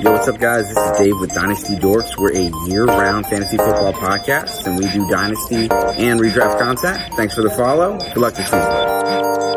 Yo, what's up, guys? This is Dave with Dynasty Dorks. We're a year-round fantasy football podcast, and we do Dynasty and redraft content. Thanks for the follow. Good luck this season.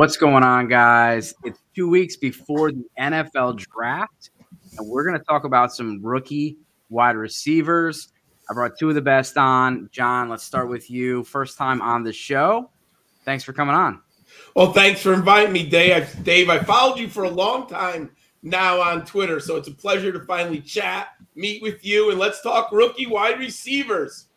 What's going on, guys? It's two weeks before the NFL draft, and we're going to talk about some rookie wide receivers. I brought two of the best on. John, let's start with you. First time on the show. Thanks for coming on. Well, thanks for inviting me, Dave. Dave, I followed you for a long time now on Twitter, so it's a pleasure to finally chat, meet with you, and let's talk rookie wide receivers.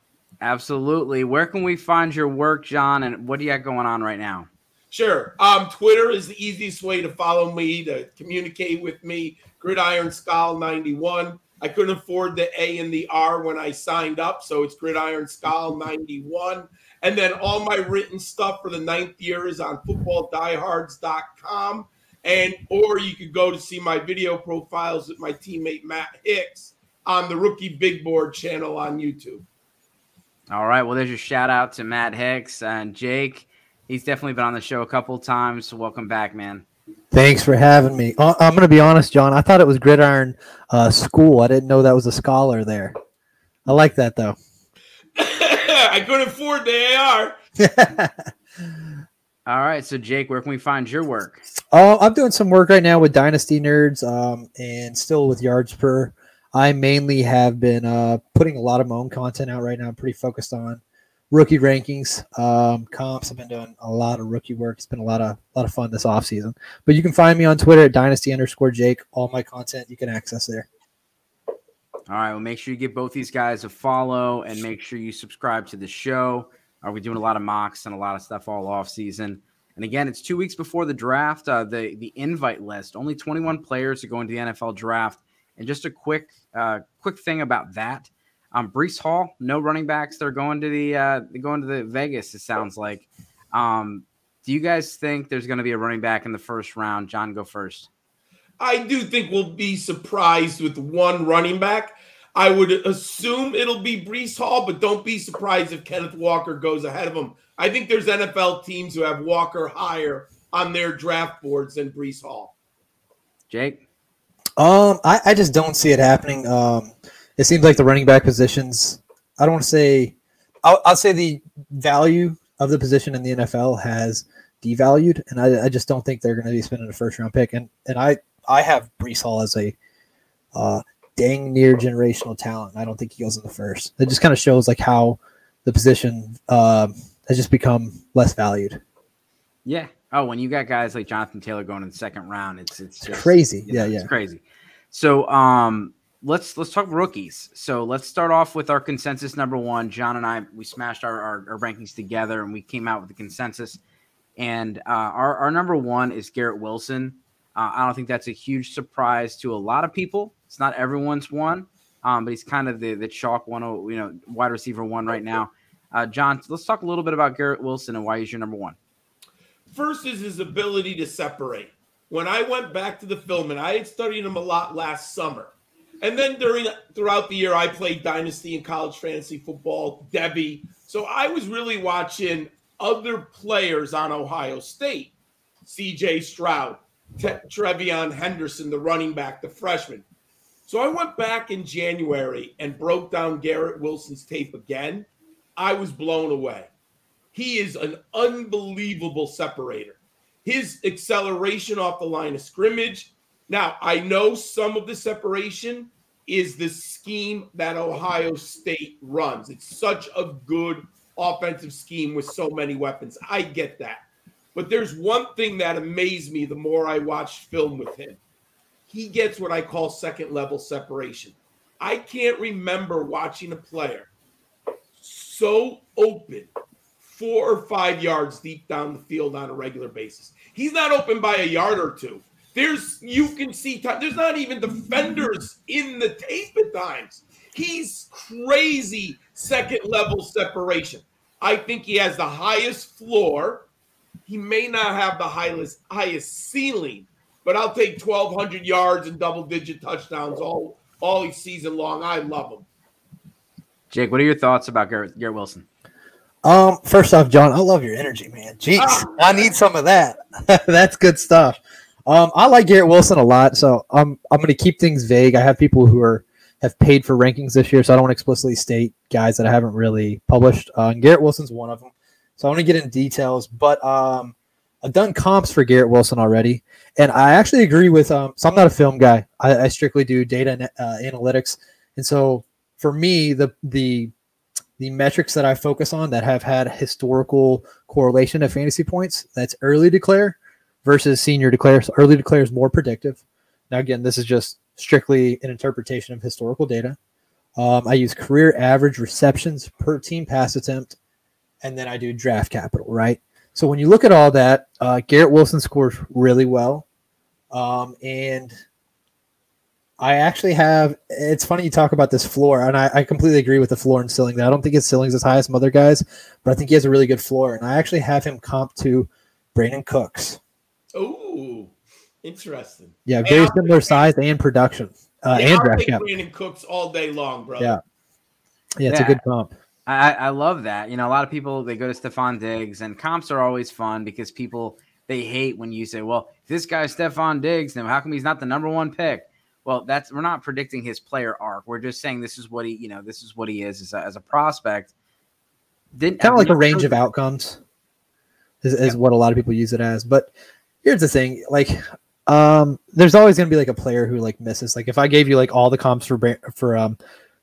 Absolutely. Where can we find your work, John, and what do you got going on right now? Sure. Um, Twitter is the easiest way to follow me, to communicate with me. Gridiron Skull 91. I couldn't afford the A and the R when I signed up, so it's Gridiron Skull 91. And then all my written stuff for the ninth year is on footballdiehards.com. And or you could go to see my video profiles with my teammate Matt Hicks on the Rookie Big Board channel on YouTube. All right. Well, there's your shout out to Matt Hicks and Jake. He's definitely been on the show a couple times. So welcome back, man. Thanks for having me. Uh, I'm going to be honest, John. I thought it was Gridiron uh, School. I didn't know that was a scholar there. I like that though. I couldn't afford the AR. All right. So, Jake, where can we find your work? Oh, I'm doing some work right now with Dynasty Nerds um, and still with Yards Per. I mainly have been uh, putting a lot of my own content out right now. I'm pretty focused on rookie rankings, um, comps. I've been doing a lot of rookie work. It's been a lot of a lot of fun this off season. But you can find me on Twitter at dynasty underscore Jake. All my content you can access there. All right. Well, make sure you give both these guys a follow and make sure you subscribe to the show. Are we doing a lot of mocks and a lot of stuff all off season? And again, it's two weeks before the draft. Uh, the the invite list only 21 players are going to the NFL draft. And just a quick uh, quick thing about that. Um, Breece Hall, no running backs. They're going to the uh, they're going to the Vegas. It sounds like. Um, do you guys think there's going to be a running back in the first round? John, go first. I do think we'll be surprised with one running back. I would assume it'll be Breece Hall, but don't be surprised if Kenneth Walker goes ahead of him. I think there's NFL teams who have Walker higher on their draft boards than Breece Hall. Jake. Um, I, I just don't see it happening. Um, it seems like the running back positions. I don't want to say. I'll, I'll say the value of the position in the NFL has devalued, and I, I just don't think they're going to be spending a first round pick. And and I I have Breece Hall as a uh, dang near generational talent. I don't think he goes in the first. It just kind of shows like how the position um, has just become less valued. Yeah. Oh, when you got guys like Jonathan Taylor going in the second round, it's it's just, crazy. you know, yeah, yeah. it's crazy. So, um, let's let's talk rookies. So let's start off with our consensus number one. John and I we smashed our, our, our rankings together and we came out with the consensus. And uh, our our number one is Garrett Wilson. Uh, I don't think that's a huge surprise to a lot of people. It's not everyone's one, um, but he's kind of the the chalk one, oh, you know, wide receiver one right now. Uh, John, let's talk a little bit about Garrett Wilson and why he's your number one. First is his ability to separate. When I went back to the film, and I had studied him a lot last summer, and then during throughout the year, I played Dynasty and college fantasy football, Devy. So I was really watching other players on Ohio State, C.J. Stroud, Te- TreVeyon Henderson, the running back, the freshman. So I went back in January and broke down Garrett Wilson's tape again. I was blown away. He is an unbelievable separator. His acceleration off the line of scrimmage. Now, I know some of the separation is the scheme that Ohio State runs. It's such a good offensive scheme with so many weapons. I get that. But there's one thing that amazed me the more I watched film with him. He gets what I call second level separation. I can't remember watching a player so open four or five yards deep down the field on a regular basis. He's not open by a yard or two. There's you can see time. there's not even defenders in the tape at times. He's crazy second level separation. I think he has the highest floor he may not have the highest highest ceiling, but I'll take 1,200 yards and double digit touchdowns all all season long. I love him. Jake, what are your thoughts about Garrett, Garrett Wilson? Um, first off, John, I love your energy, man. Jeez, ah. I need some of that. That's good stuff. Um, I like Garrett Wilson a lot, so I'm I'm going to keep things vague. I have people who are have paid for rankings this year, so I don't want to explicitly state guys that I haven't really published. Uh, and Garrett Wilson's one of them, so I want to get in details. But um, I've done comps for Garrett Wilson already, and I actually agree with. Um, so I'm not a film guy. I, I strictly do data uh, analytics, and so for me, the the the metrics that I focus on that have had historical correlation of fantasy points, that's early declare versus senior declares early declares more predictive. Now, again, this is just strictly an interpretation of historical data. Um, I use career average receptions per team pass attempt, and then I do draft capital, right? So when you look at all that, uh, Garrett Wilson scores really well. Um, and I actually have. It's funny you talk about this floor, and I, I completely agree with the floor and ceiling. I don't think his ceiling's as high as some other guys, but I think he has a really good floor. And I actually have him comp to Brandin Cooks. Oh, interesting. Yeah, very similar size and production. Uh, yeah, and I'll draft Brandin Cooks all day long, bro. Yeah. yeah, it's yeah. a good comp. I, I love that. You know, a lot of people they go to Stefon Diggs, and comps are always fun because people they hate when you say, "Well, this guy's Stefon Diggs, then how come he's not the number one pick?" Well, that's we're not predicting his player arc. We're just saying this is what he, you know, this is what he is as a, as a prospect. Didn't kind of like a range of outcomes is, is yeah. what a lot of people use it as. But here's the thing, like, um, there's always gonna be like a player who like misses. Like if I gave you like all the comps for for um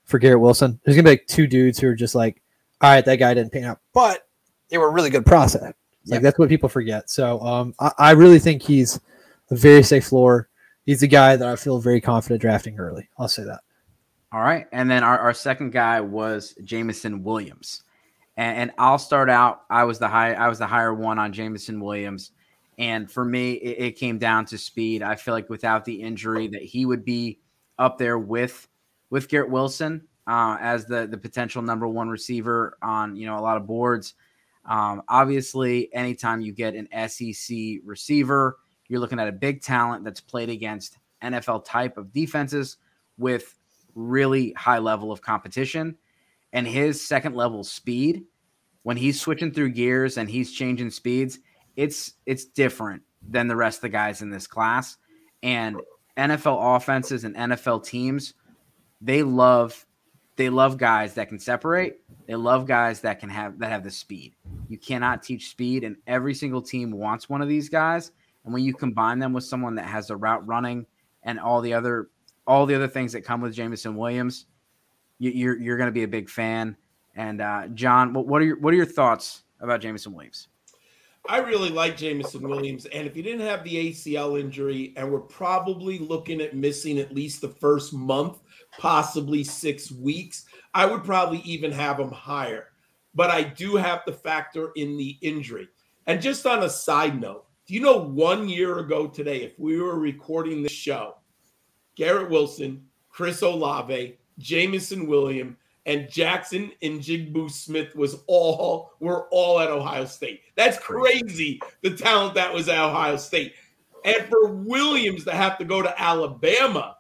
for Garrett Wilson, there's gonna be like two dudes who are just like, all right, that guy didn't pan out, but they were really good process. Like yeah. that's what people forget. So um, I, I really think he's a very safe floor he's a guy that I feel very confident drafting early. I'll say that. All right. And then our, our second guy was Jameson Williams. And, and, I'll start out. I was the high I was the higher one on Jameson Williams. And for me, it, it came down to speed. I feel like without the injury that he would be up there with with Garrett Wilson uh, as the the potential number one receiver on you know a lot of boards. Um, obviously, anytime you get an SEC receiver, you're looking at a big talent that's played against NFL type of defenses with really high level of competition. And his second level speed, when he's switching through gears and he's changing speeds, it's it's different than the rest of the guys in this class. And NFL offenses and NFL teams, they love they love guys that can separate. They love guys that can have that have the speed. You cannot teach speed, and every single team wants one of these guys. And when you combine them with someone that has the route running and all the other all the other things that come with Jameson Williams, you, are you're, you're going to be a big fan. And uh, John, what are your what are your thoughts about Jameson Williams? I really like Jameson Williams, and if he didn't have the ACL injury, and we're probably looking at missing at least the first month, possibly six weeks, I would probably even have him higher. But I do have to factor in the injury. And just on a side note, do you know one year ago today, if we were recording the show, Garrett Wilson, Chris Olave, Jameson William, and Jackson and Njigba Smith was all were all at Ohio State. That's crazy. The talent that was at Ohio State. And for Williams to have to go to Alabama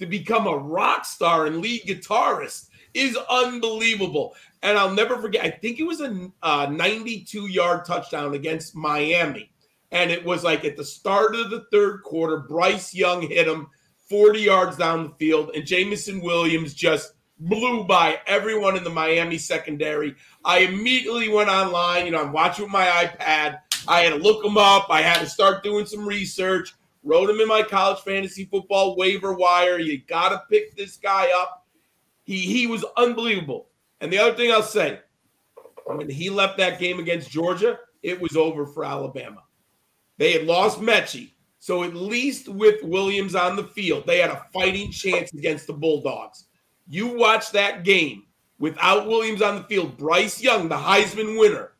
to become a rock star and lead guitarist is unbelievable. And I'll never forget, I think it was a, a 92 yard touchdown against Miami and it was like at the start of the third quarter, Bryce Young hit him 40 yards down the field, and Jameson Williams just blew by everyone in the Miami secondary. I immediately went online. You know, I'm watching with my iPad. I had to look him up. I had to start doing some research. Wrote him in my college fantasy football waiver wire. You got to pick this guy up. He he was unbelievable. And the other thing I'll say, when he left that game against Georgia, it was over for Alabama. They had lost Metchie. So at least with Williams on the field, they had a fighting chance against the Bulldogs. You watch that game without Williams on the field. Bryce Young, the Heisman winner,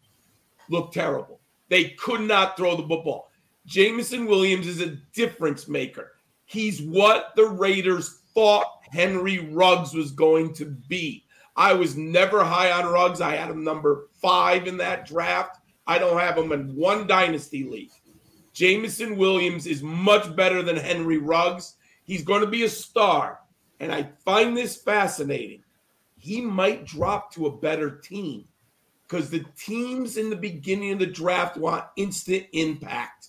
looked terrible. They could not throw the football. Jameson Williams is a difference maker. He's what the Raiders thought Henry Ruggs was going to be. I was never high on Ruggs. I had him number five in that draft. I don't have him in one dynasty league. Jameson Williams is much better than Henry Ruggs. He's going to be a star. And I find this fascinating. He might drop to a better team because the teams in the beginning of the draft want instant impact.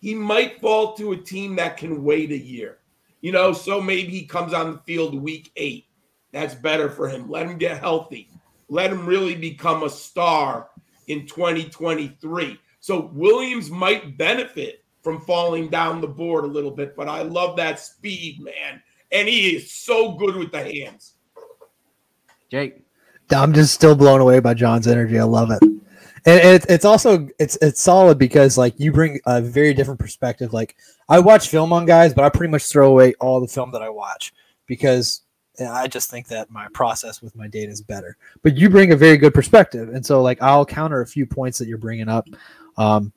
He might fall to a team that can wait a year. You know, so maybe he comes on the field week eight. That's better for him. Let him get healthy. Let him really become a star in 2023. So Williams might benefit from falling down the board a little bit, but I love that speed, man. And he is so good with the hands. Jake. I'm just still blown away by John's energy. I love it. And it, it's also it's it's solid because like you bring a very different perspective. Like I watch film on guys, but I pretty much throw away all the film that I watch because I just think that my process with my data is better. But you bring a very good perspective, and so like I'll counter a few points that you're bringing up. Um,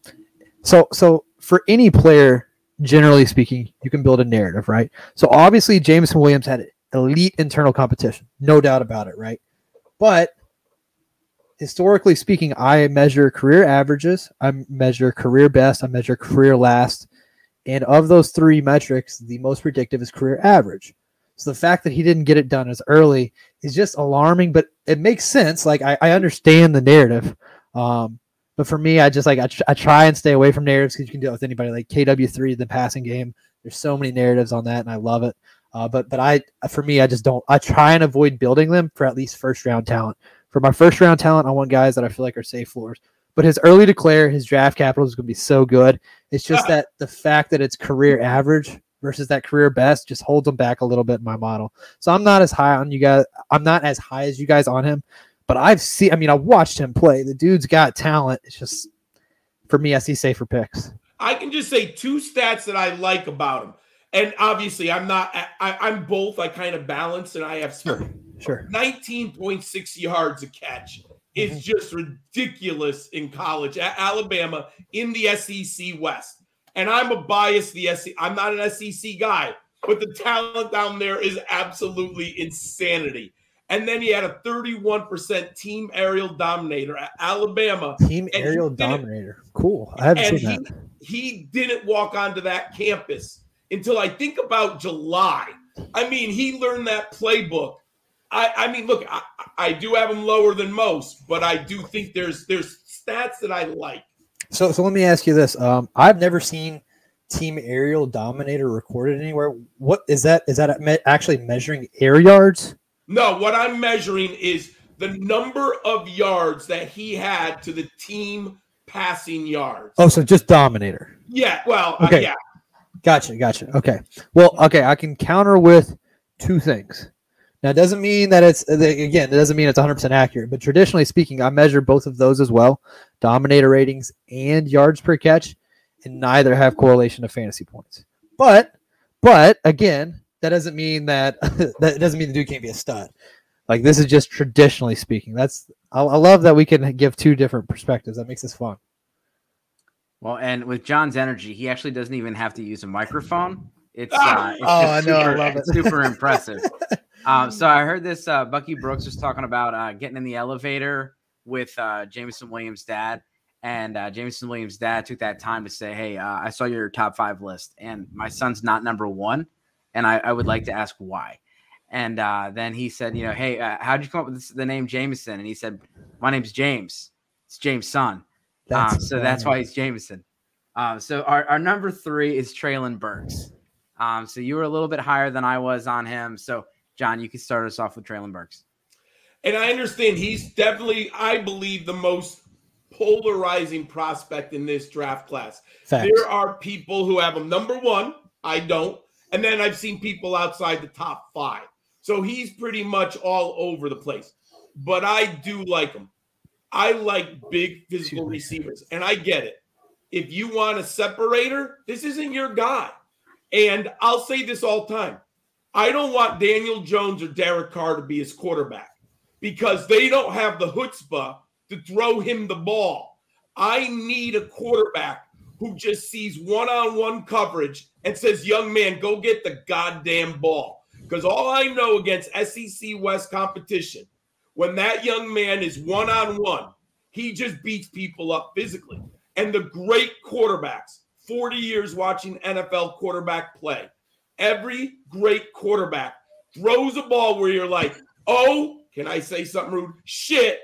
so so for any player, generally speaking, you can build a narrative, right? So obviously Jameson Williams had elite internal competition, no doubt about it, right? But historically speaking, I measure career averages, I measure career best, I measure career last. And of those three metrics, the most predictive is career average. So the fact that he didn't get it done as early is just alarming, but it makes sense. Like I, I understand the narrative. Um, but for me, I just like I, tr- I try and stay away from narratives because you can deal with anybody. Like KW3, the passing game. There's so many narratives on that, and I love it. Uh, but but I for me, I just don't. I try and avoid building them for at least first round talent. For my first round talent, I want guys that I feel like are safe floors. But his early declare, his draft capital is going to be so good. It's just that the fact that it's career average versus that career best just holds him back a little bit in my model. So I'm not as high on you guys. I'm not as high as you guys on him, but I've seen. I mean, I watched him play. The dude's got talent. It's just for me, I see safer picks. I can just say two stats that I like about him, and obviously, I'm not. I, am both. I kind of balance, and I have sure, sure. 19.6 yards a catch is mm-hmm. just ridiculous in college at Alabama in the SEC West. And I'm a biased the SEC. I'm not an SEC guy, but the talent down there is absolutely insanity. And then he had a 31% team aerial dominator at Alabama. Team aerial dominator. Cool. I haven't seen he, that. He didn't walk onto that campus until I think about July. I mean, he learned that playbook. I, I mean, look, I, I do have him lower than most, but I do think there's there's stats that I like. So so let me ask you this. Um, I've never seen team aerial dominator recorded anywhere. What is that? Is that actually measuring air yards? No, what I'm measuring is the number of yards that he had to the team passing yards. Oh, so just Dominator. Yeah. Well, uh, okay. Uh, yeah. Gotcha. Gotcha. Okay. Well, okay. I can counter with two things. Now, it doesn't mean that it's, again, it doesn't mean it's 100% accurate, but traditionally speaking, I measure both of those as well Dominator ratings and yards per catch, and neither have correlation to fantasy points. But, but again, that doesn't mean that that doesn't mean the dude can't be a stud. Like this is just traditionally speaking. That's I, I love that we can give two different perspectives. That makes this fun. Well, and with John's energy, he actually doesn't even have to use a microphone. It's, ah! uh, it's oh, I know, super, I love it. super impressive. um, so I heard this. Uh, Bucky Brooks was talking about uh, getting in the elevator with uh, Jameson Williams' dad, and uh, Jameson Williams' dad took that time to say, "Hey, uh, I saw your top five list, and my son's not number one." And I, I would like to ask why. And uh, then he said, you know, hey, uh, how'd you come up with this, the name Jameson? And he said, my name's James. It's James' son. That's um, so funny. that's why he's Jameson. Um, so our, our number three is Treylon Burks. Um, so you were a little bit higher than I was on him. So John, you can start us off with Treylon Burks. And I understand he's definitely, I believe, the most polarizing prospect in this draft class. Facts. There are people who have him number one. I don't. And then I've seen people outside the top five. So he's pretty much all over the place. But I do like him. I like big physical receivers. And I get it. If you want a separator, this isn't your guy. And I'll say this all the time. I don't want Daniel Jones or Derek Carr to be his quarterback because they don't have the chutzpah to throw him the ball. I need a quarterback who just sees one on one coverage and says, Young man, go get the goddamn ball. Because all I know against SEC West competition, when that young man is one on one, He just beats people up physically. And the great quarterbacks, 40 years watching NFL quarterback play, every great quarterback throws a ball where you're like, oh, can I say something rude? Shit,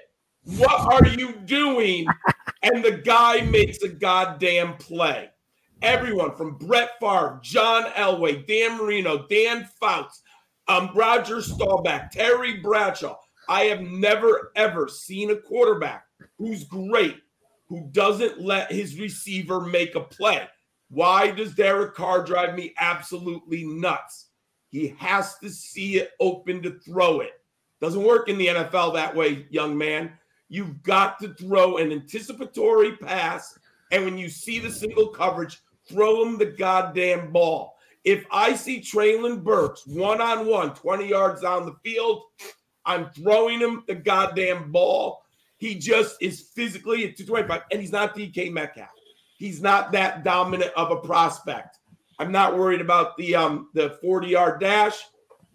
what are you doing? and the guy makes a goddamn play. Everyone from Brett Favre, John Elway, Dan Marino, Dan Fouts, um, Roger Staubach, Terry Bradshaw. I have never, ever seen a quarterback who's great who doesn't let his receiver make a play. Why does Derek Carr drive me absolutely nuts? He has to see it open to throw it. Doesn't work in the NFL that way, young man. You've got to throw an anticipatory pass. And when you see the single coverage, throw him the goddamn ball. If I see Treylon Burks one on one, 20 yards down the field, I'm throwing him the goddamn ball. He just is physically at 225, and he's not DK Metcalf. He's not that dominant of a prospect. I'm not worried about the um the 40 yard dash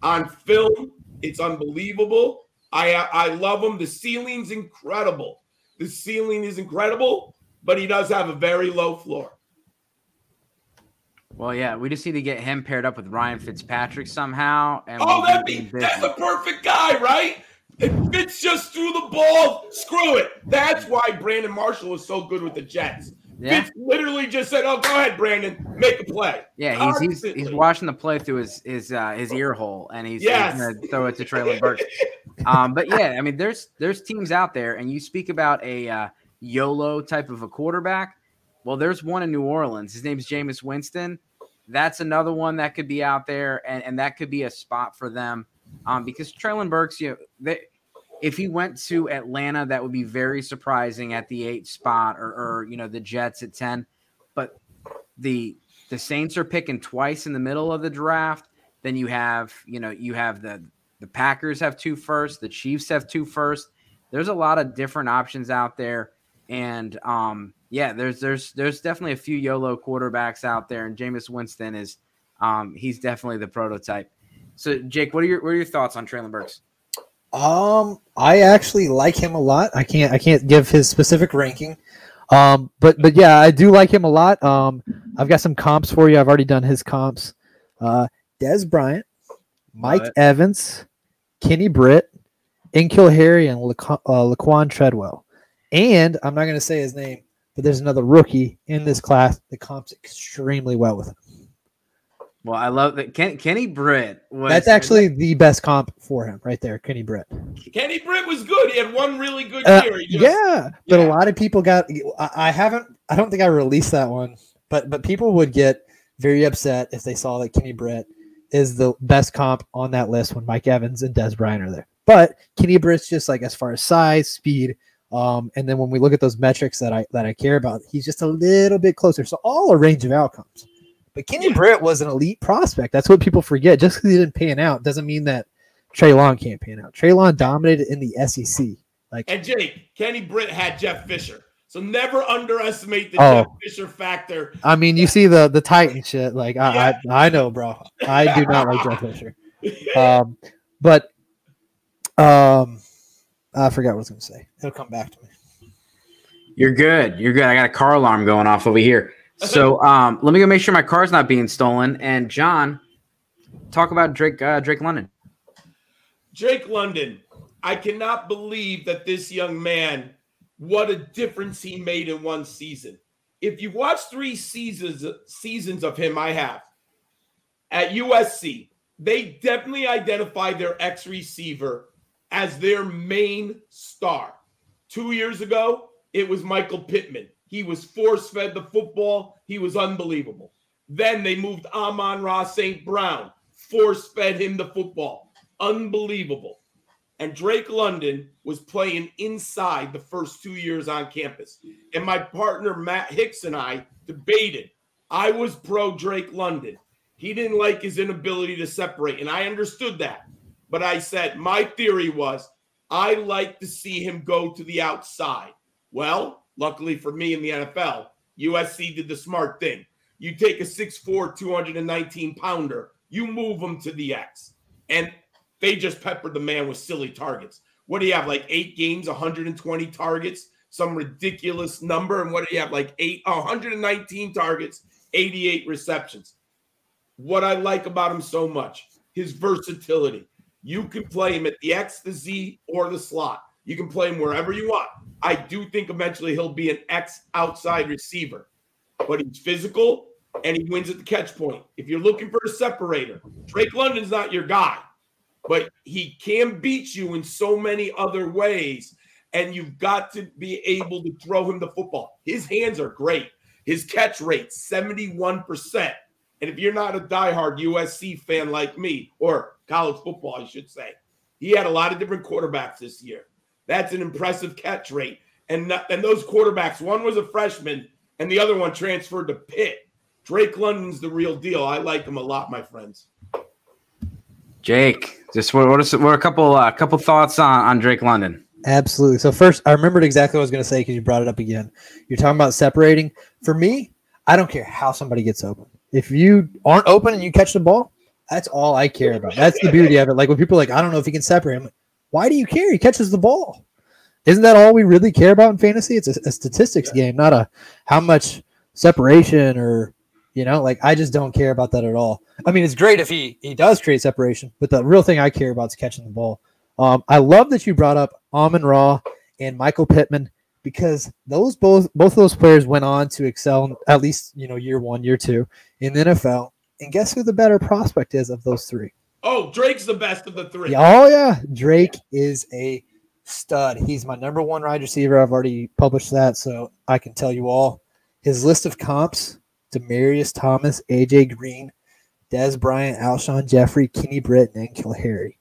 on film. It's unbelievable. I I love him. The ceiling's incredible. The ceiling is incredible, but he does have a very low floor. Well, yeah, we just need to get him paired up with Ryan Fitzpatrick somehow. And oh, that'd be that's the perfect guy, right? If Fitz just threw the ball, screw it. That's why Brandon Marshall was so good with the Jets. Yeah. Fitz literally just said, "Oh, go ahead, Brandon, make a play." Yeah, he's he's, he's watching the play through his his uh, his ear hole, and he's, yes. he's gonna throw it to Treylon Burks. um, but yeah, I mean, there's there's teams out there, and you speak about a uh, YOLO type of a quarterback. Well, there's one in New Orleans. His name's is Jameis Winston. That's another one that could be out there, and, and that could be a spot for them. Um, because Treylon Burks, you know, they, if he went to Atlanta, that would be very surprising at the eight spot, or, or you know, the Jets at ten. But the the Saints are picking twice in the middle of the draft. Then you have, you know, you have the the Packers have two first, the Chiefs have two first. There's a lot of different options out there, and um, yeah, there's there's there's definitely a few YOLO quarterbacks out there, and Jameis Winston is um, he's definitely the prototype. So, Jake, what are your what are your thoughts on Treylon Burks? Um, I actually like him a lot. I can't I can't give his specific ranking. Um, but but yeah, I do like him a lot. Um, I've got some comps for you. I've already done his comps. Uh, Dez Bryant, Mike Evans, Kenny Britt, N'Keal Harry, and Laquon, uh, Laquon Treadwell. And I'm not going to say his name, but there's another rookie in this class that comps extremely well with him. Well, I love that Ken, Kenny Britt was That's actually the best comp for him right there, Kenny Britt. Kenny Britt was good. He had one really good uh, year. Just, yeah, but yeah. a lot of people got I, I haven't I don't think I released that one, but but people would get very upset if they saw that Kenny Britt is the best comp on that list when Mike Evans and Dez Bryant are there. But Kenny Britt's just like as far as size, speed, um, and then when we look at those metrics that I that I care about, he's just a little bit closer. So all a range of outcomes. But Kenny yeah. Britt was an elite prospect. That's what people forget. Just because he didn't pan out doesn't mean that Treylon can't pan out. Treylon dominated in the SEC. Like and Jake, Kenny Britt had Jeff Fisher. So never underestimate the oh, Jeff Fisher factor. I mean, you see the the Titan shit. Like I, yeah. I, I know, bro. I do not like Jeff Fisher. Um, but um, I forgot what I was going to say. It'll come back to me. You're good. You're good. I got a car alarm going off over here. So um, let me go make sure my car's not being stolen. And John, talk about Drake uh, Drake London. Drake London. I cannot believe that this young man, what a difference he made in one season. If you watch three seasons seasons of him, I have at USC, they definitely identified their X receiver as their main star. Two years ago, it was Michael Pittman. He was force fed the football. He was unbelievable. Then they moved Amon-Ra St. Brown, force fed him the football. Unbelievable. And Drake London was playing inside the first two years on campus. And my partner, Matt Hicks, and I debated. I was pro Drake London. He didn't like his inability to separate. And I understood that. But I said, my theory was I like to see him go to the outside. Well, luckily for me in the NFL, USC did the smart thing. You take a 6'4, 219 pounder, you move him to the X. And they just peppered the man with silly targets. What do you have? Like eight games, 120 targets, some ridiculous number. And what do you have? Like eight, 119 targets, 88 receptions. What I like about him so much, his versatility. You can play him at the X, the Z, or the slot. You can play him wherever you want. I do think eventually he'll be an X outside receiver, but he's physical and he wins at the catch point. If you're looking for a separator, Drake London's not your guy, but he can beat you in so many other ways. And you've got to be able to throw him the football. His hands are great. His catch rate, 71%. And if you're not a diehard USC fan like me, or college football, I should say, he had a lot of different quarterbacks this year. That's an impressive catch rate. And, and those quarterbacks, one was a freshman and the other one transferred to Pitt. Drake London's the real deal. I like him a lot, my friends. Jake, just what what are, what are a couple uh, couple thoughts on, on Drake London? Absolutely. So first, I remembered exactly what I was going to say because you brought it up again. You're talking about separating. For me, I don't care how somebody gets open. If you aren't open and you catch the ball, that's all I care about. That's the beauty of it. Like when people are like, I don't know if he can separate. him. why do you care? He catches the ball. Isn't that all we really care about in fantasy? It's a, a statistics yeah. game, not a how much separation or you know, like I just don't care about that at all. I mean, it's great if he he does create separation, but the real thing I care about is catching the ball. Um, I love that you brought up Amon-Ra and Michael Pittman because those both both of those players went on to excel at least you know year one, year two in the NFL. And guess who the better prospect is of those three? Oh, Drake's the best of the three. Oh yeah, Drake is a stud. He's my number one wide receiver. I've already published that, so I can tell you all. His list of comps Demaryius Thomas, AJ Green, Dez Bryant, Alshon Jeffery, Kenny Britt, and N'Keal Harry.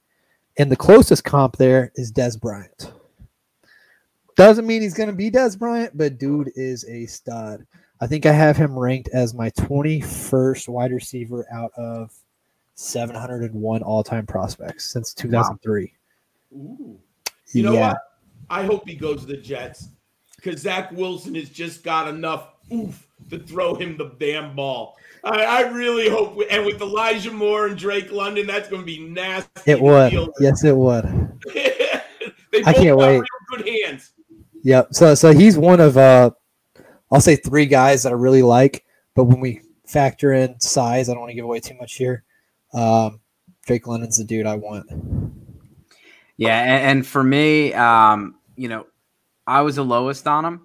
And the closest comp there is Dez Bryant. Doesn't mean he's going to be Dez Bryant, but dude is a stud. I think I have him ranked as my 21st wide receiver out of 701 all time prospects since 2003. Wow. You know yeah. what? I hope he goes to the Jets because Zach Wilson has just got enough oof to throw him the damn ball. I, I really hope, we, and with Elijah Moore and Drake London, that's going to be nasty. It would. Yes, it would. I can't wait. Good hands. Yep. So, so he's one of, uh, I'll say three guys that I really like. But when we factor in size, I don't want to give away too much here. Um, Drake London's the dude I want. Yeah, and, and for me, um, you know, I was the lowest on him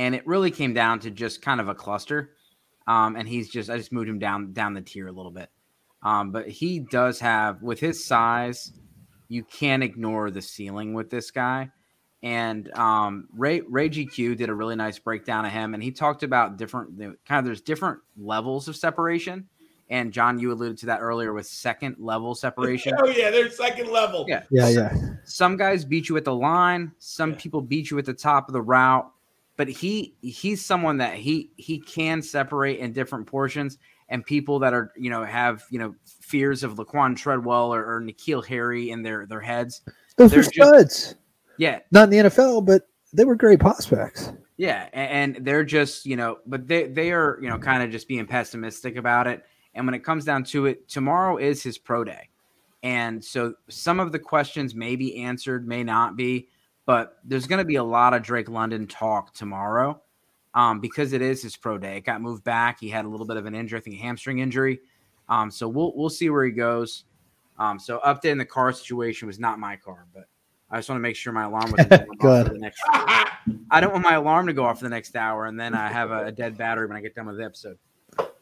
and it really came down to just kind of a cluster. Um, and he's just I just moved him down down the tier a little bit. Um, but he does have with his size, you can't ignore the ceiling with this guy. And um, Ray Ray GQ did a really nice breakdown of him, and he talked about different kind of there's different levels of separation. And John, you alluded to that earlier with second level separation. Oh yeah, there's second level. Yeah, yeah, yeah. Some guys beat you at the line. Some yeah. people beat you at the top of the route but he he's someone that he he can separate in different portions and people that are you know have you know fears of Laquon Treadwell or, or N'Keal Harry in their their heads. Those were studs. Yeah, not in the NFL, but they were great prospects. Yeah, and, and they're just you know, but they they are you know kind of just being pessimistic about it. And when it comes down to it, tomorrow is his pro day, and so some of the questions may be answered, may not be but there's going to be a lot of Drake London talk tomorrow um, because it is his pro day. It got moved back. He had a little bit of an injury, I think a hamstring injury. Um, so we'll we'll see where he goes. Um, so updating the car situation was not my car, but I just want to make sure my alarm was good. The next, I don't want my alarm to go off for the next hour, and then I have a, a dead battery when I get done with the episode.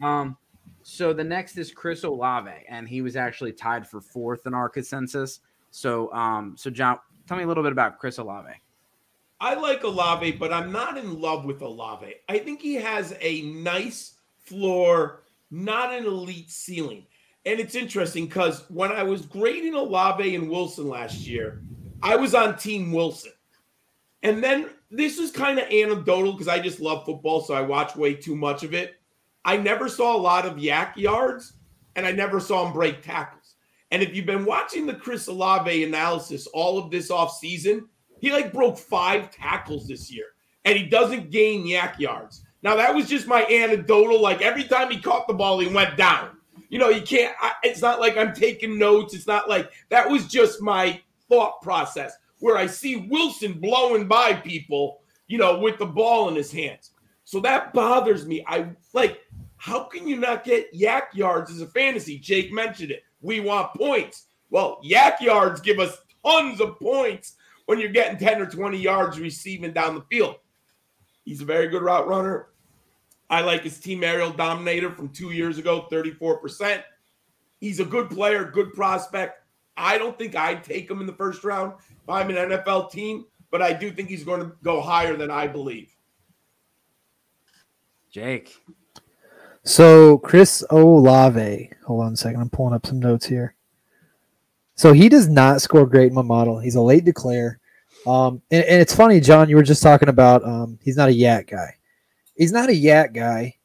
Um, so the next is Chris Olave, and he was actually tied for fourth in our consensus. So, um, so John, Tell me a little bit about Chris Olave. I like Olave, but I'm not in love with Olave. I think he has a nice floor, not an elite ceiling. And it's interesting because when I was grading Olave and Wilson last year, I was on Team Wilson. And then this is kind of anecdotal because I just love football, so I watch way too much of it. I never saw a lot of YAC yards, and I never saw him break tackles. And if you've been watching the Chris Olave analysis all of this offseason, he like broke five tackles this year and he doesn't gain YAC yards. Now, that was just my anecdotal. Like every time he caught the ball, he went down. You know, you can't, I, it's not like I'm taking notes. It's not like that was just my thought process where I see Wilson blowing by people you know, with the ball in his hands. So that bothers me. I like, how can you not get YAC yards as a fantasy? Jake mentioned it. We want points. Well, YAC yards give us tons of points when you're getting 10 or 20 yards receiving down the field. He's a very good route runner. I like his team aerial dominator from two years ago, 34%. He's a good player, good prospect. I don't think I'd take him in the first round if I'm an NFL team, but I do think he's going to go higher than I believe. Jake. So Chris Olave, hold on a second. I'm pulling up some notes here. So he does not score great in my model. He's a late declare. Um, and, and it's funny, John, you were just talking about um, he's not a YAC guy. He's not a YAC guy,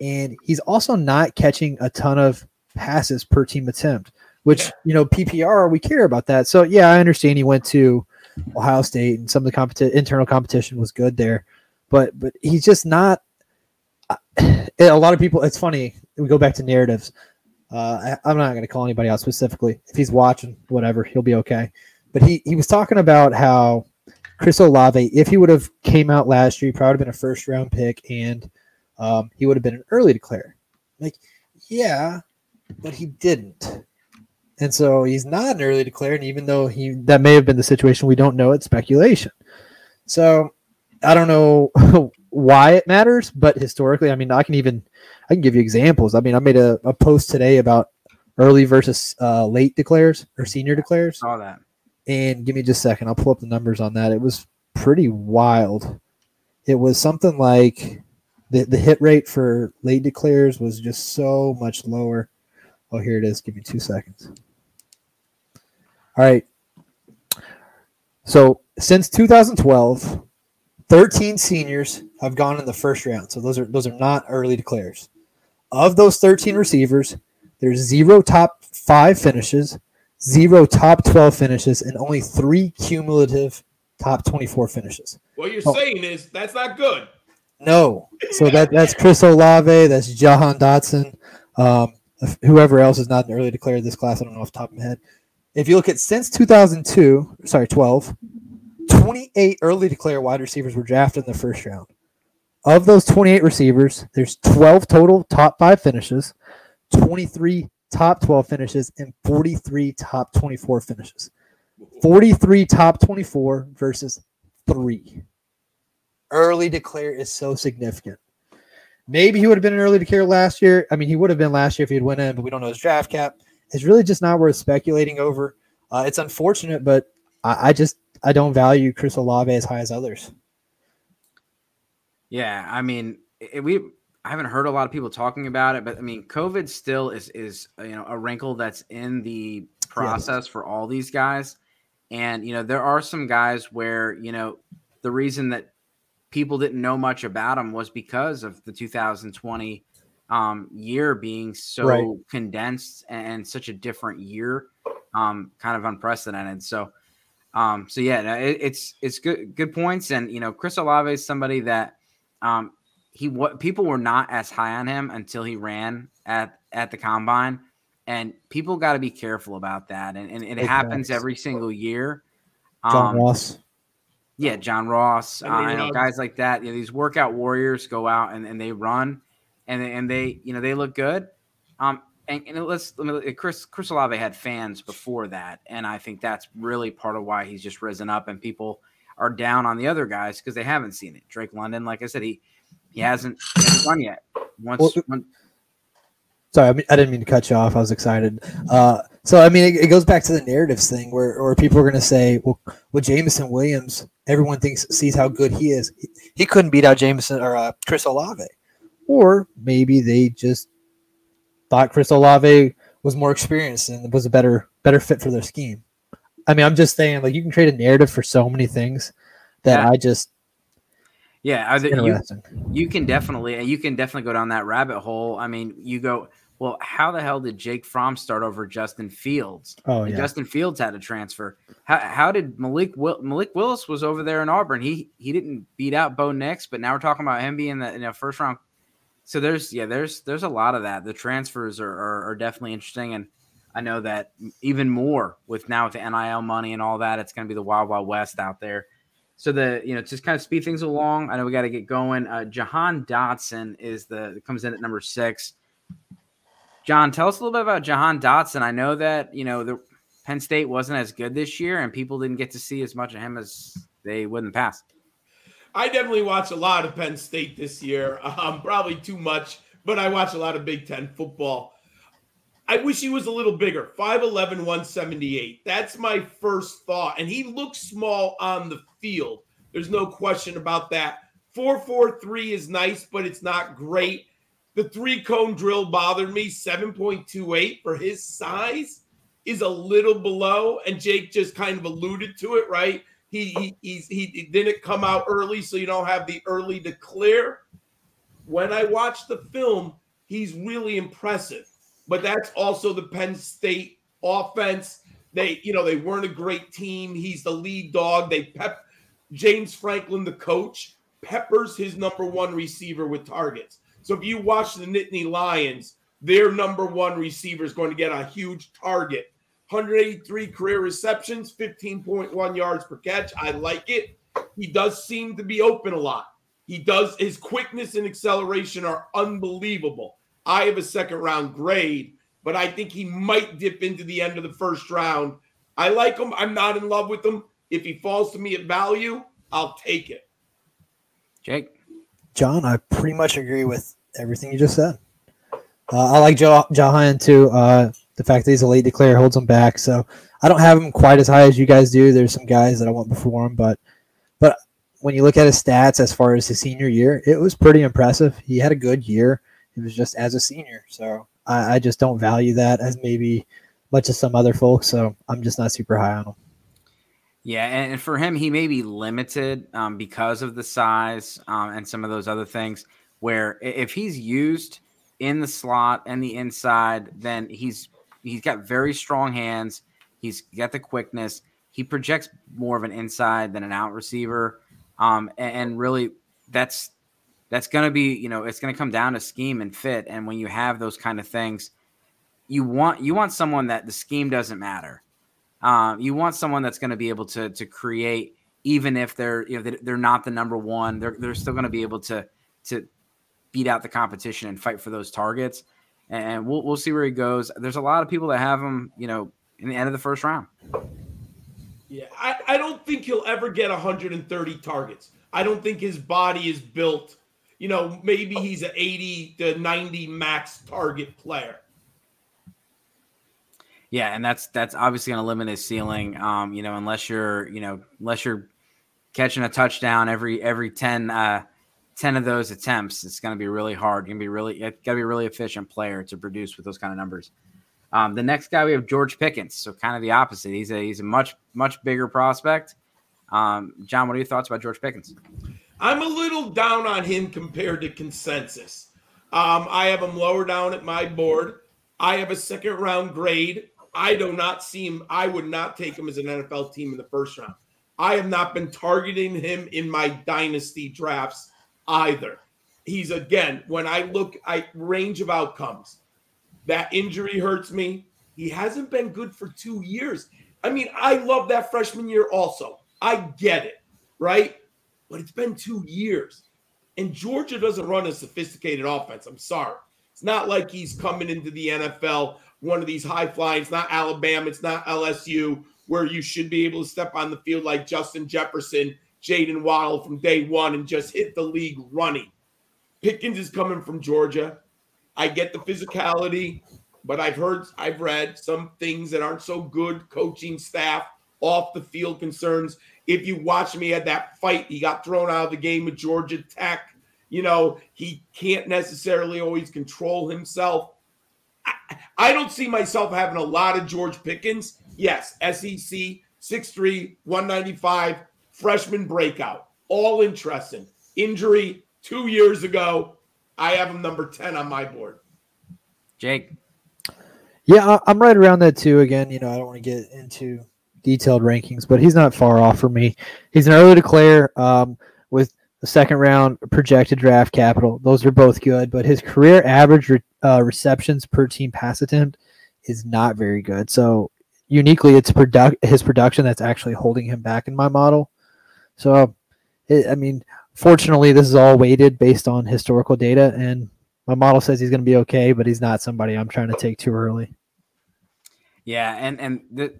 and he's also not catching a ton of passes per team attempt, which, you know, PPR, we care about that. So, yeah, I understand he went to Ohio State and some of the competi- internal competition was good there, but but he's just not. A lot of people, it's funny, we go back to narratives. Uh, I, I'm not going to call anybody out specifically. If he's watching, whatever, he'll be okay. But he, he was talking about how Chris Olave, if he would have came out last year, he probably would have been a first round pick, and um, he would have been an early declare. Like, yeah, but he didn't, and so he's not an early declare. And even though he that may have been the situation, we don't know. It's speculation. So I don't know why it matters, but historically, I mean, I can even I can give you examples. I mean, I made a, a post today about early versus uh, late declares or senior declares. Saw that. And give me just a second. I'll pull up the numbers on that. It was pretty wild. It was something like the, the hit rate for late declares was just so much lower. Oh, here it is. Give me two seconds. All right. So since 2012, 13 seniors have gone in the first round. So those are those are not early declares. Of those 13 receivers, there's zero top five finishes, zero top 12 finishes, and only three cumulative top 24 finishes. What you're Oh. saying is that's not good. No. So that that's Chris Olave, that's Jahan Dotson, um, whoever else is not an early declared this class. I don't know off the top of my head. If you look at since 2002, sorry, 12, 28 early declare wide receivers were drafted in the first round. Of those 28 receivers, there's 12 total top five finishes, 23 top 12 finishes, and 43 top 24 finishes. 43 top 24 versus three early declare is so significant. Maybe he would have been an early declare last year. I mean, he would have been last year if he had went in, but we don't know his draft cap. It's really just not worth speculating over. Uh, it's unfortunate, but I, I just I don't value Chris Olave as high as others. Yeah, I mean, it, we I haven't heard a lot of people talking about it, but I mean, COVID still is is uh, you know a wrinkle that's in the process for all these guys, and you know there are some guys where you know the reason that people didn't know much about him was because of the 2020 um, year being so Right. condensed and such a different year, um, kind of unprecedented. So. Um, so yeah, no, it, it's it's good good points, and you know Chris Olave is somebody that um, he what people were not as high on him until he ran at at the combine, and people got to be careful about that, and, and it Big happens facts. every single year. John Um, Ross. yeah, John Ross, I uh, you know, guys like that. You know, these workout warriors go out and, and they run, and they, and they you know they look good. Um, and, and let's let me, Chris Chris Olave had fans before that, and I think that's really part of why he's just risen up, and people are down on the other guys because they haven't seen it. Drake London, like I said, he he hasn't, hasn't done yet. Once, Well, when, Sorry, I, mean, I didn't mean to cut you off. I was excited. Uh, so I mean, it, it goes back to the narratives thing, where where people are going to say, "Well, well, Jameson Williams, everyone thinks sees how good he is. He, he couldn't beat out Jameson or uh, Chris Olave, or maybe they just thought Chris Olave was more experienced and was a better better fit for their scheme. I mean, I'm just saying, like you can create a narrative for so many things that Yeah. I just yeah, there- you, you can definitely you can definitely go down that rabbit hole. I mean, you go well. How the hell did Jake Fromm start over Justin Fields? oh And yeah, Justin Fields had a transfer. How, how did Malik Will, Malik Willis was over there in Auburn? He he didn't beat out Bo Nix, but now we're talking about him being the in a first round. So there's yeah there's there's a lot of that. The transfers are, are are definitely interesting, and I know that even more with now with the NIL money and all that, it's going to be the wild wild west out there. So the you know just kind of speed things along. I know we got to get going. Uh, Jahan Dotson is the comes in at number six. John, tell us a little bit about Jahan Dotson. I know that you know the Penn State wasn't as good this year, and people didn't get to see as much of him as they would in the past. I definitely watch a lot of Penn State this year. Um, probably too much, but I watch a lot of Big Ten football. I wish he was a little bigger 5'11, 178. That's my first thought. And he looks small on the field. There's no question about that. 443 is nice, but it's not great. The three cone drill bothered me. 7.28 for his size is a little below. And Jake just kind of alluded to it, right? He, he, he, didn't come out early, so you don't have the early declare. When I watch the film, he's really impressive but that's also the Penn State offense. They, you know, they weren't a great team. He's the lead dog. They pep James Franklin, the coach, peppers his number one receiver with targets. So if you watch the Nittany Lions, their number one receiver is going to get a huge target. 183 career receptions, 15.1 yards per catch. I like it. He does seem to be open a lot. He does, his quickness and acceleration are unbelievable. I have a second round grade, but I think he might dip into the end of the first round. I like him. I'm not in love with him. If he falls to me at value, I'll take it. Jake. John, I pretty much agree with everything you just said. Uh, I like Joe Jahan too. Uh, the fact that he's a late declare holds him back. So I don't have him quite as high as you guys do. There's some guys that I want before him, but but when you look at his stats as far as his senior year, it was pretty impressive. He had a good year. It was just as a senior. So I, I just don't value that as maybe much as some other folks. So I'm just not super high on him. Yeah, and for him, he may be limited um, because of the size um, and some of those other things. Where if he's used in the slot and the inside, then he's he's got very strong hands. He's got the quickness. He projects more of an inside than an out receiver, um, and, and really that's that's going to be, you know, it's going to come down to scheme and fit. And when you have those kind of things, you want you want someone that the scheme doesn't matter. Um, you want someone that's going to be able to to create, even if they're you know they're not the number one. They're they're still going to be able to to beat out the competition and fight for those targets. And we'll we'll see where he goes. There's a lot of people that have him, you know, in the end of the first round. Yeah, I, I don't think he'll ever get 130 targets. I don't think his body is built you know, maybe he's an 80 to 90 max target player. Yeah, and that's that's obviously going to limit his ceiling. Um, you know, unless you're, you know, unless you're catching a touchdown every every 10 uh 10 of those attempts, it's going to be really hard. You're going to be really got to be a really efficient player to produce with those kind of numbers. Um, the next guy we have George Pickens, so kind of the opposite. He's a he's a much much bigger prospect. Um, John, what are your thoughts about George Pickens? I'm a little down on him compared to consensus. Um, I have him lower down at my board. I have a second round grade. I do not see him. I would not take him as an NFL team in the first round. I have not been targeting him in my dynasty drafts either. He's again, when I look at range of outcomes, that injury hurts me. He hasn't been good for two years. I mean, I love that freshman year also. I get it, right? but it's been two years. And Georgia doesn't run a sophisticated offense. I'm sorry. It's not like he's coming into the NFL, one of these high flying. It's not Alabama. It's not LSU, where you should be able to step on the field like Justin Jefferson, Jaylen Waddle from day one and just hit the league running. Pickens is coming from Georgia. I get the physicality, but I've heard, I've read some things that aren't so good coaching staff, off the field concerns. If you watch me at that fight, he got thrown out of the game with Georgia Tech. You know, he can't necessarily always control himself. I, I don't see myself having a lot of George Pickens. Yes, SEC, 6'3, 195, freshman breakout. All interesting. Injury two years ago. I have him number 10 on my board. Jake. Yeah, I'm right around that too. Again, you know, I don't want to get into detailed rankings, but he's not far off for me. He's an early declare um, with the second round projected draft capital. Those are both good, but his career average re- uh, receptions per team pass attempt is not very good. So uniquely, it's product his production that's actually holding him back in my model. So it, I mean, fortunately, this is all weighted based on historical data, and my model says he's going to be okay, but he's not somebody I'm trying to take too early. Yeah, and and the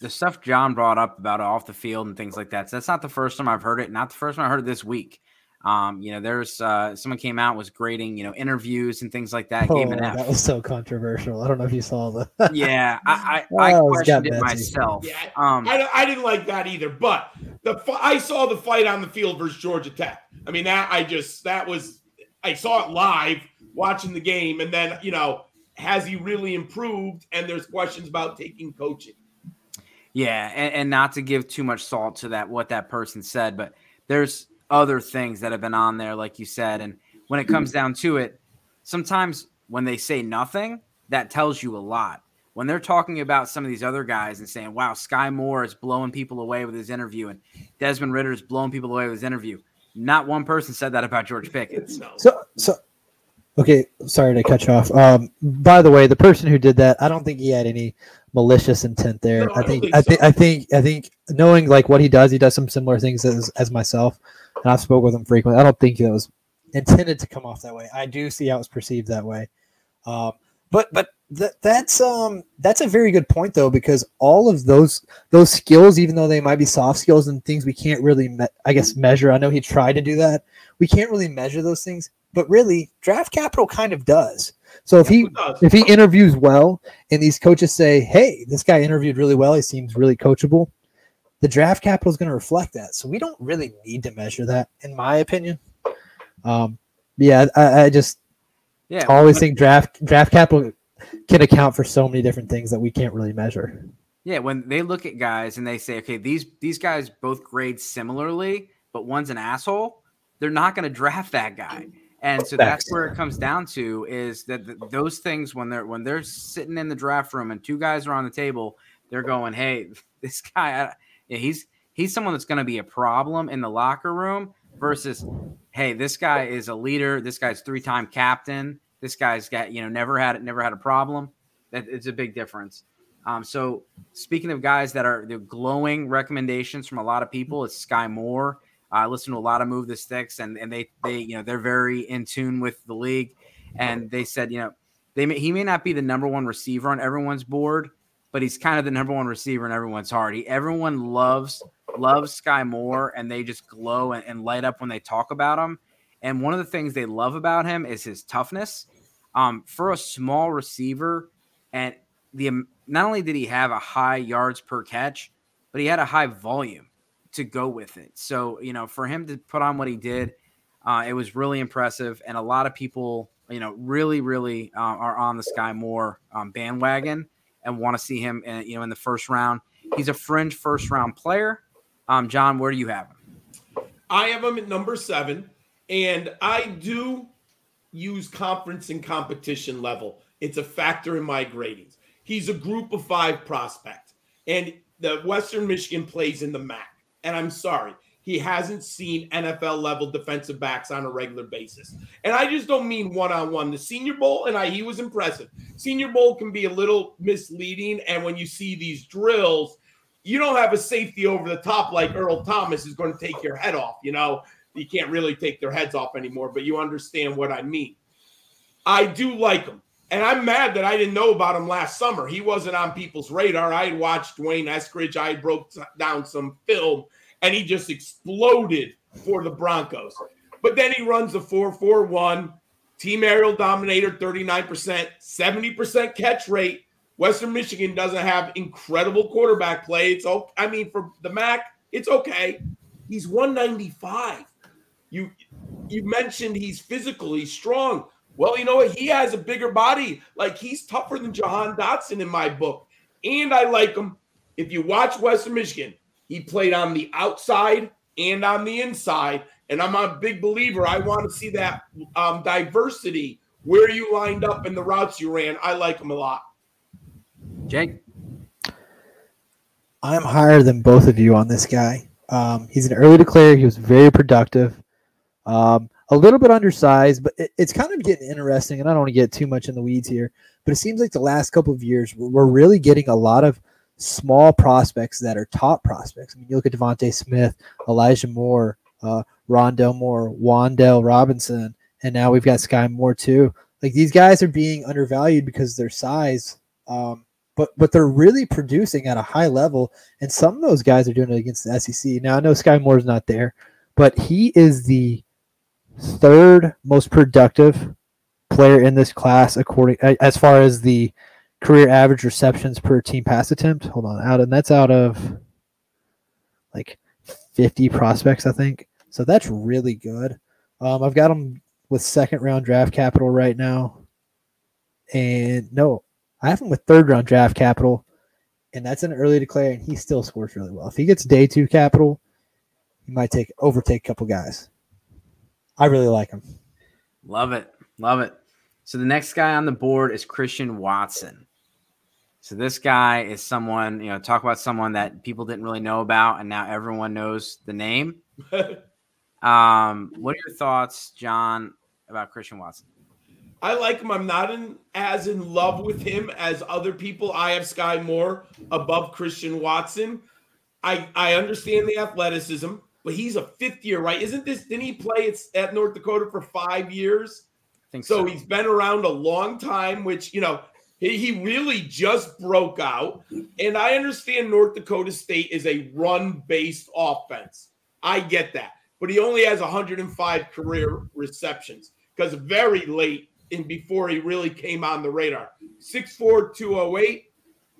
the stuff John brought up about off the field and things like that. So that's not the first time I've heard it. Not the first time I heard it this week. Um, you know, there's uh, someone came out was grading, you know, interviews and things like that. Oh, that was so controversial. I don't know if you saw the. yeah, I I, I questioned it myself. Yeah, um, I, I didn't like that either. But the I saw the fight on the field versus Georgia Tech. I mean that I just that was I saw it live watching the game, and then you know has he really improved? And there's questions about taking coaching. Yeah, and, and not to give too much salt to that what that person said, but there's other things that have been on there, like you said. And when it comes down to it, sometimes when they say nothing, that tells you a lot. When they're talking about some of these other guys and saying, wow, Sky Moore is blowing people away with his interview and Desmond Ridder is blowing people away with his interview, not one person said that about George Pickens. So, so okay, sorry to cut you off. Um, by the way, the person who did that, I don't think he had any malicious intent there. No, I, think, I, think, I think, I think, knowing like what he does, he does some similar things as, as myself and I've spoke with him frequently. I don't think it was intended to come off that way. I do see how it was perceived that way. Um, but but th- that's um that's a very good point though because all of those those skills, even though they might be soft skills and things we can't really me- I guess measure. I know he tried to do that. We can't really measure those things, but really draft capital kind of does. So if he if he interviews well and these coaches say, "Hey, this guy interviewed really well. He seems really coachable," the draft capital is going to reflect that. So we don't really need to measure that, in my opinion. Um, yeah, I, I just yeah always think draft draft capital can account for so many different things that we can't really measure. Yeah, when they look at guys and they say, okay, these these guys both grade similarly, but one's an asshole, they're not going to draft that guy. And so that's where it comes down to is that the, those things when they're when they're sitting in the draft room and two guys are on the table, they're going, "Hey, this guy, I, yeah, he's he's someone that's going to be a problem in the locker room versus, hey, this guy is a leader. This guy's three time captain. This guy's got you know never had never had a problem. That it's a big difference. Um, so speaking of guys that are the glowing recommendations from a lot of people, it's Sky Moore. I listen to a lot of Move the Sticks, and and they they you know they're very in tune with the league, and they said you know they may, he may not be the number one receiver on everyone's board, but he's kind of the number one receiver in everyone's heart. He, everyone loves loves Sky Moore, and they just glow and, and, light up when they talk about him. And one of the things they love about him is his toughness. Um, for a small receiver, and the not only did he have a high yards per catch, but he had a high volume to go with it. So you know, for him to put on what he did, uh, it was really impressive, and a lot of people, you know, really, really uh, are on the Sky Moore um, bandwagon and want to see him, in, you know, in the first round. He's a fringe first round player. Um, John, where do you have him? I have him at number seven, and I do use conference and competition level. It's a factor in my gradings. He's a group of five prospect, and the Western Michigan plays in the MAC. And I'm sorry, he hasn't seen NFL level defensive backs on a regular basis. And I just don't mean one on one. The Senior Bowl, and I, he was impressive. Senior Bowl can be a little misleading. And when you see these drills, you don't have a safety over the top like Earl Thomas is going to take your head off. You know, you can't really take their heads off anymore, but you understand what I mean. I do like him. And I'm mad that I didn't know about him last summer. He wasn't on people's radar. I had watched D'Wayne Eskridge. I broke down some film and he just exploded for the Broncos. But then he runs a 4 4 1, team aerial dominator 39%, 70% catch rate. Western Michigan doesn't have incredible quarterback play. It's. I mean, for the MAC, it's okay. He's 195. You you mentioned he's physical, he's strong. Well, you know what? He has a bigger body. Like he's tougher than Jahan Dotson in my book. And I like him. If you watch Western Michigan, he played on the outside and on the inside. And I'm a big believer. I want to see that um, diversity where you lined up and the routes you ran. I like him a lot. Jake? I'm higher than both of you on this guy. Um, he's an early declare. He was very productive. Um, a little bit undersized, but it, it's kind of getting interesting. And I don't want to get too much in the weeds here, but it seems like the last couple of years we're really getting a lot of – small prospects that are top prospects. I mean, you look at DeVonta Smith, Elijah Moore, uh, Rondale Moore, Wan'Dale Robinson, and now we've got Sky Moore too. Like these guys are being undervalued because of their size, um, but but they're really producing at a high level, and some of those guys are doing it against the SEC. Now I know Sky Moore's not there, but he is the third most productive player in this class according as far as the career average receptions per team pass attempt. Hold on, out and that's out of like 50 prospects, I think. So that's really good. Um, I've got him with second round draft capital right now. And no, I have him with third round draft capital. And that's an early declare, and he still scores really well. If he gets day two capital, he might take overtake a couple guys. I really like him. Love it. Love it. So the next guy on the board is Christian Watson. So this guy is someone, you know, talk about someone that people didn't really know about, and now everyone knows the name. um, what are your thoughts, John, about Christian Watson? I like him. I'm not in, as in love with him as other people. I have Sky Moore above Christian Watson. I I understand the athleticism, but he's a fifth year, right? Isn't this? Didn't he play at, at North Dakota for five years? I think So so. he's been around a long time, which, you know, he, he really just broke out. And I understand North Dakota State is a run based offense. I get that. But he only has 105 career receptions because very late in before he really came on the radar. 6'4, 208.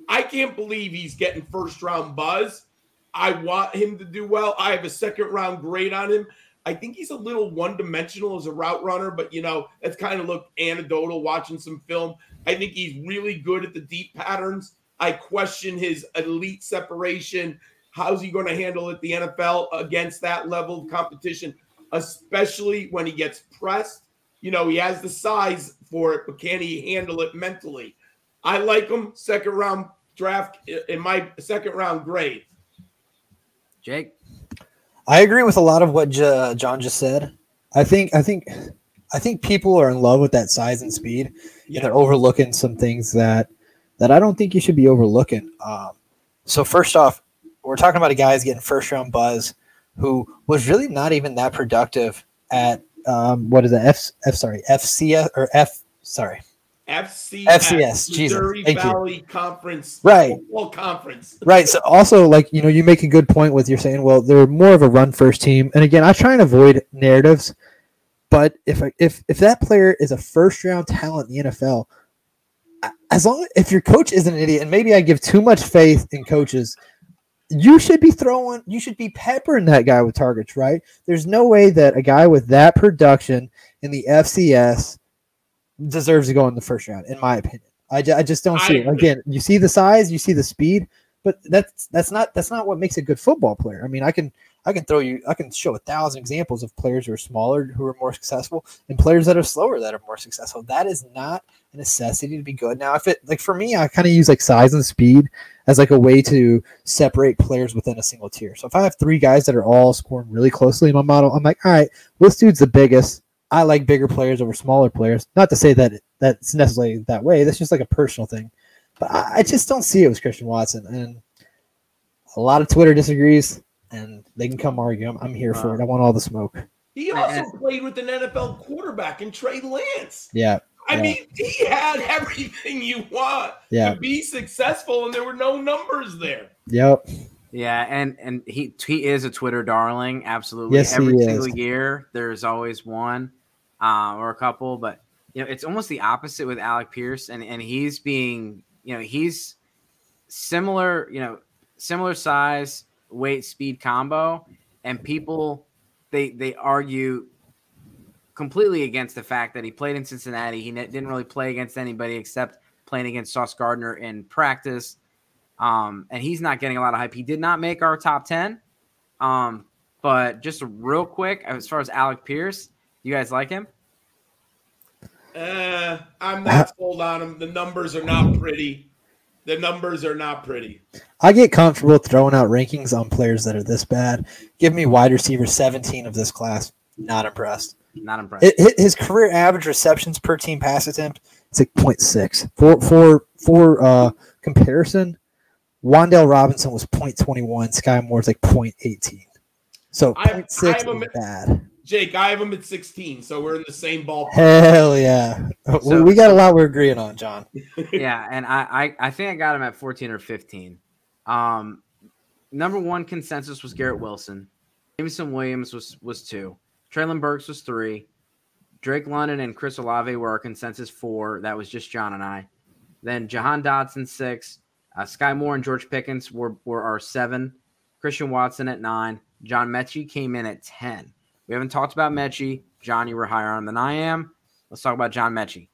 I can't believe he's getting first round buzz. I want him to do well. I have a second round grade on him. I think he's a little one dimensional as a route runner, but you know, that's kind of looked anecdotal watching some film. I think he's really good at the deep patterns. I question his elite separation. How's he going to handle it the NFL against that level of competition, especially when he gets pressed? You know, he has the size for it, but can he handle it mentally? I like him second round draft in my second round grade. Jake, I agree with a lot of what J- John just said. I think I think I think people are in love with that size and speed, Yeah. and they're overlooking some things that that I don't think you should be overlooking. Um, so first off, we're talking about a guy who's getting first round buzz, who was really not even that productive at um, what is it? F F sorry FCS or F sorry FCS, FCS, Jesus, Missouri thank you. Valley Conference, Right. football conference. Right. So also like, you know, you make a good point with you're saying, well, they're more of a run first team. And again, I try and avoid narratives, but if if if that player is a first round talent in the NFL, as long if your coach isn't an idiot, and maybe I give too much faith in coaches, you should be throwing, you should be peppering that guy with targets, right? There's no way that a guy with that production in the FCS deserves to go in the first round, in my opinion. I, I just don't see it. Again, you see the size, you see the speed, but that's that's not that's not what makes a good football player. I mean, I can I can throw you I can show a thousand examples of players who are smaller who are more successful and players that are slower that are more successful. That is not a necessity to be good. Now, if it like for me, I kind of use like size and speed as like a way to separate players within a single tier. So if I have three guys that are all scoring really closely in my model, I'm like, all right, this dude's the biggest. I like bigger players over smaller players. Not to say that that's necessarily that way. That's just like a personal thing. But I, I just don't see it with Christian Watson. And a lot of Twitter disagrees, and they can come argue. I'm, I'm here for it. I want all the smoke. He also played with an NFL quarterback in Trey Lance. Yeah. I Yeah. mean, he had everything you want Yeah. to be successful, and there were no numbers there. Yep. Yeah, and and he he is a Twitter darling, absolutely. Yes, he Every is. single year, there's always one uh, or a couple, but you know, it's almost the opposite with Alec Pierce, and and he's being, you know, he's similar, you know, similar size, weight, speed combo, and people they they argue completely against the fact that he played in Cincinnati. He didn't really play against anybody except playing against Sauce Gardner in practice. Um, and he's not getting a lot of hype. He did not make our top 10. Um, but just real quick, as far as Alec Pierce, you guys like him? Uh, I'm not sold on him. The numbers are not pretty. The numbers are not pretty. I get comfortable throwing out rankings on players that are this bad. Give me wide receiver 17 of this class. Not impressed. Not impressed. It, it- his career average receptions per team pass attempt is like 0.6. For for for uh, comparison, Wan'Dale Robinson was 0.21. Sky Moore's like 0.18. So I- 0.6 I am is bad. Jake, I have him at 16, so we're in the same ballpark. Hell yeah. We- So- we got a lot we're agreeing on, John. yeah, and I, I I think I got him at 14 or 15. Um, number one consensus was Garrett Wilson. Jameson Williams was was two. Treylon Burks was three. Drake London and Chris Olave were our consensus four. That was just John and I. Then Jahan Dotson six. Uh, Sky Moore and George Pickens were were our seven. Christian Watson at nine. John Metchie came in at 10. We haven't talked about Metchie. John, you were higher on him than I am. Let's talk about John Metchie.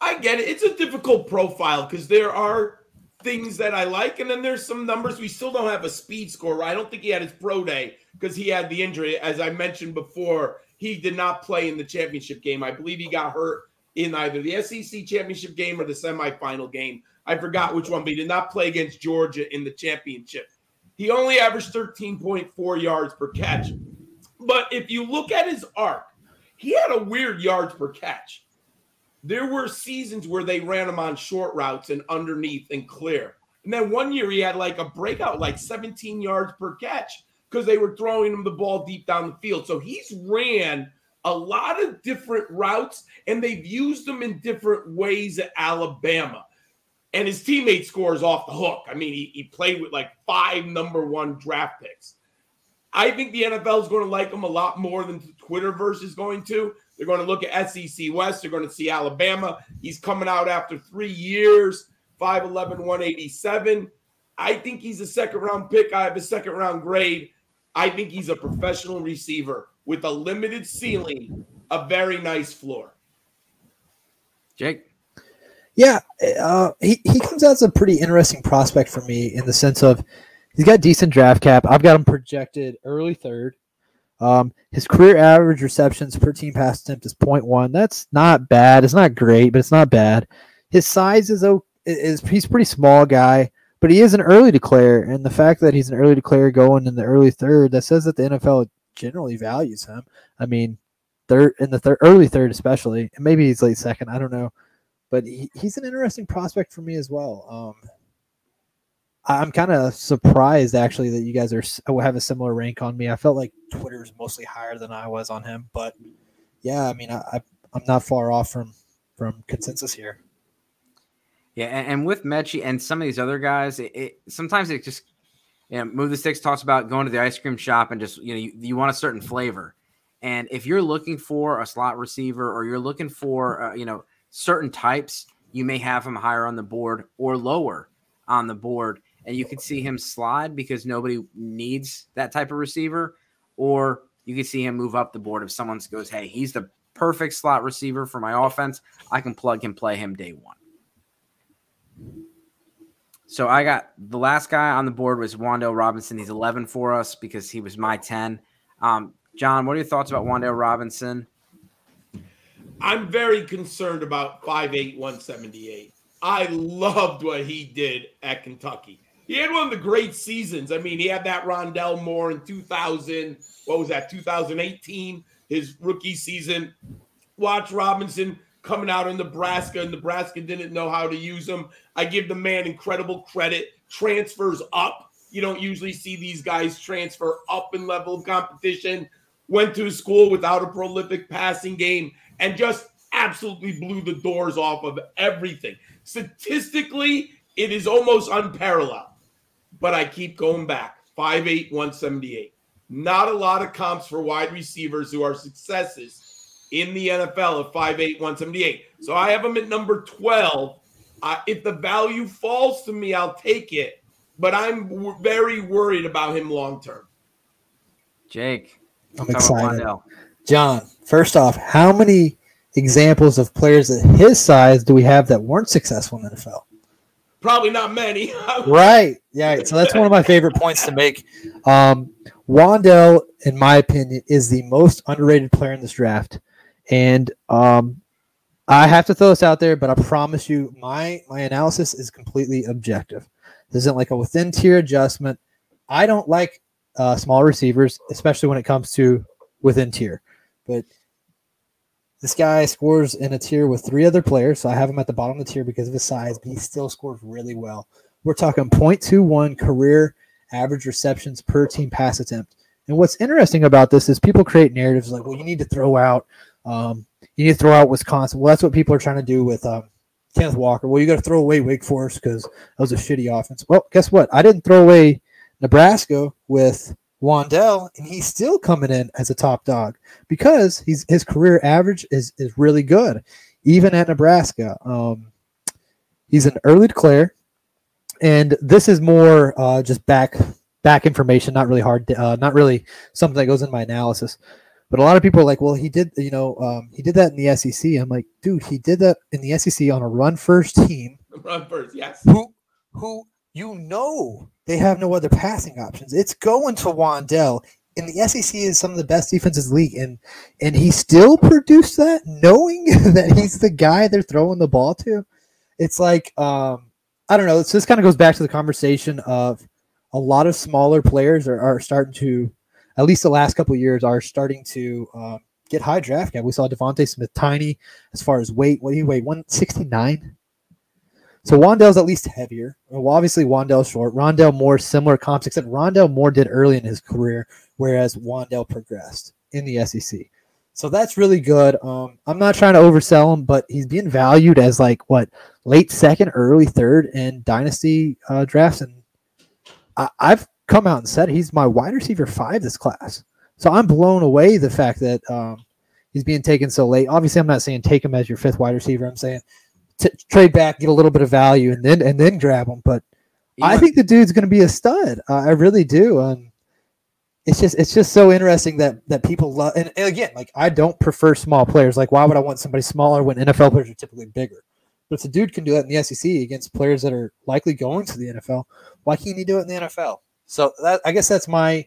I get it. It's a difficult profile because there are things that I like, and then there's some numbers. We still don't have a speed score. I don't think he had his pro day because he had the injury. As I mentioned before, he did not play in the championship game. I believe he got hurt in either the SEC championship game or the semifinal game. I forgot which one, but he did not play against Georgia in the championship. He only averaged 13.4 yards per catch. But if you look at his arc, he had a weird yards per catch there were seasons where they ran him on short routes and underneath and clear. And then one year he had like a breakout, like 17 yards per catch, because they were throwing him the ball deep down the field. So he's ran a lot of different routes and they've used them in different ways at Alabama. And his teammate scores off the hook. I mean, he, he played with like five number one draft picks. I think the NFL is going to like him a lot more than the Twitterverse is going to. They're going to look at SEC West. They're going to see Alabama. He's coming out after three years, 5'11, 187. I think he's a second round pick. I have a second round grade. I think he's a professional receiver with a limited ceiling, a very nice floor. Jake. Yeah, uh, he, he comes out as a pretty interesting prospect for me in the sense of he's got decent draft cap. I've got him projected early third. Um, his career average receptions per team pass attempt is 0.1. That's not bad. It's not great, but it's not bad. His size is is he's pretty small guy, but he is an early declare, and the fact that he's an early declare going in the early third that says that the NFL generally values him. I mean, third in the third, early third especially, and maybe he's late second. I don't know, but he, he's an interesting prospect for me as well. Um, I'm kind of surprised actually that you guys are have a similar rank on me. I felt like Twitter's mostly higher than I was on him, but yeah, I mean, I, I I'm not far off from from consensus here. Yeah, and, and with Metchie and some of these other guys, it, it sometimes it just you know, move the sticks talks about going to the ice cream shop and just you know you, you want a certain flavor, and if you're looking for a slot receiver or you're looking for uh, you know certain types, you may have him higher on the board or lower on the board, and you could see him slide because nobody needs that type of receiver, or you could see him move up the board if someone goes, hey, he's the perfect slot receiver for my offense. I can plug and play him day one. So I got the last guy on the board was Wan'Dale Robinson. He's 11 for us because he was my 10. Um, John, what are your thoughts about Wan'Dale Robinson? I'm very concerned about 5'8, 178. I loved what he did at Kentucky. He had one of the great seasons. I mean, he had that Rondale Moore in 2000. What was that, 2018, his rookie season. Watch Robinson coming out in Nebraska, and Nebraska didn't know how to use him. I give the man incredible credit. Transfers up. You don't usually see these guys transfer up in level of competition. Went to school without a prolific passing game and just absolutely blew the doors off of everything. Statistically, it is almost unparalleled. But I keep going back 5'8, 178. Not a lot of comps for wide receivers who are successes in the NFL at 5'8, 178. So I have him at number 12. Uh, if the value falls to me, I'll take it. But I'm w- very worried about him long term. Jake. I'm excited. John, first off, how many examples of players at his size do we have that weren't successful in the NFL? Probably not many. Right. Yeah. So that's one of my favorite points to make. Um, Wan'Dale, in my opinion, is the most underrated player in this draft, and um, I have to throw this out there, but I promise you, my my analysis is completely objective. This isn't like a within tier adjustment. I don't like uh, small receivers, especially when it comes to within tier, but. This guy scores in a tier with three other players, so I have him at the bottom of the tier because of his size, but he still scores really well. We're talking 0.21 career average receptions per team pass attempt. And what's interesting about this is people create narratives like, well, you need to throw out, um, you need to throw out Wisconsin. Well, that's what people are trying to do with um, Kenneth Walker. Well, you got to throw away Wake Forest because that was a shitty offense. Well, guess what? I didn't throw away Nebraska with Wan'Dale, and he's still coming in as a top dog because he's his career average is is really good, even at Nebraska. Um, he's an early declare, and this is more uh, just back back information, not really hard, uh, not really something that goes in my analysis. But a lot of people are like, well, he did, you know, um, he did that in the SEC. I'm like, dude, he did that in the SEC on a run first team. Run first, yes. Who, who you know they have no other passing options. It's going to Wan'Dale. And the SEC is some of the best defenses league, and and he still produced that, knowing that he's the guy they're throwing the ball to. It's like um, I don't know. So this kind of goes back to the conversation of a lot of smaller players are, are starting to, at least the last couple years, are starting to uh, get high draft cap. We saw DeVonta Smith tiny as far as weight. What do you weigh? One sixty nine. So Wan'Dale's at least heavier. Well, obviously Wan'Dale's short. Rondale Moore similar comps, except Rondale Moore did early in his career, whereas Wan'Dale progressed in the SEC. So that's really good. Um, I'm not trying to oversell him, but he's being valued as like what late second, early third in dynasty uh, drafts, and I, I've come out and said he's my wide receiver five this class. So I'm blown away the fact that um, he's being taken so late. Obviously, I'm not saying take him as your fifth wide receiver. I'm saying t- trade back, get a little bit of value, and then and then grab him. But He I went- think the dude's going to be a stud. Uh, I really do. Um, it's just it's just so interesting that that people love. And, and again, like I don't prefer small players. Like why would I want somebody smaller when NFL players are typically bigger? But if the dude can do that in the SEC against players that are likely going to the NFL, why can't he do it in the NFL? So that I guess that's my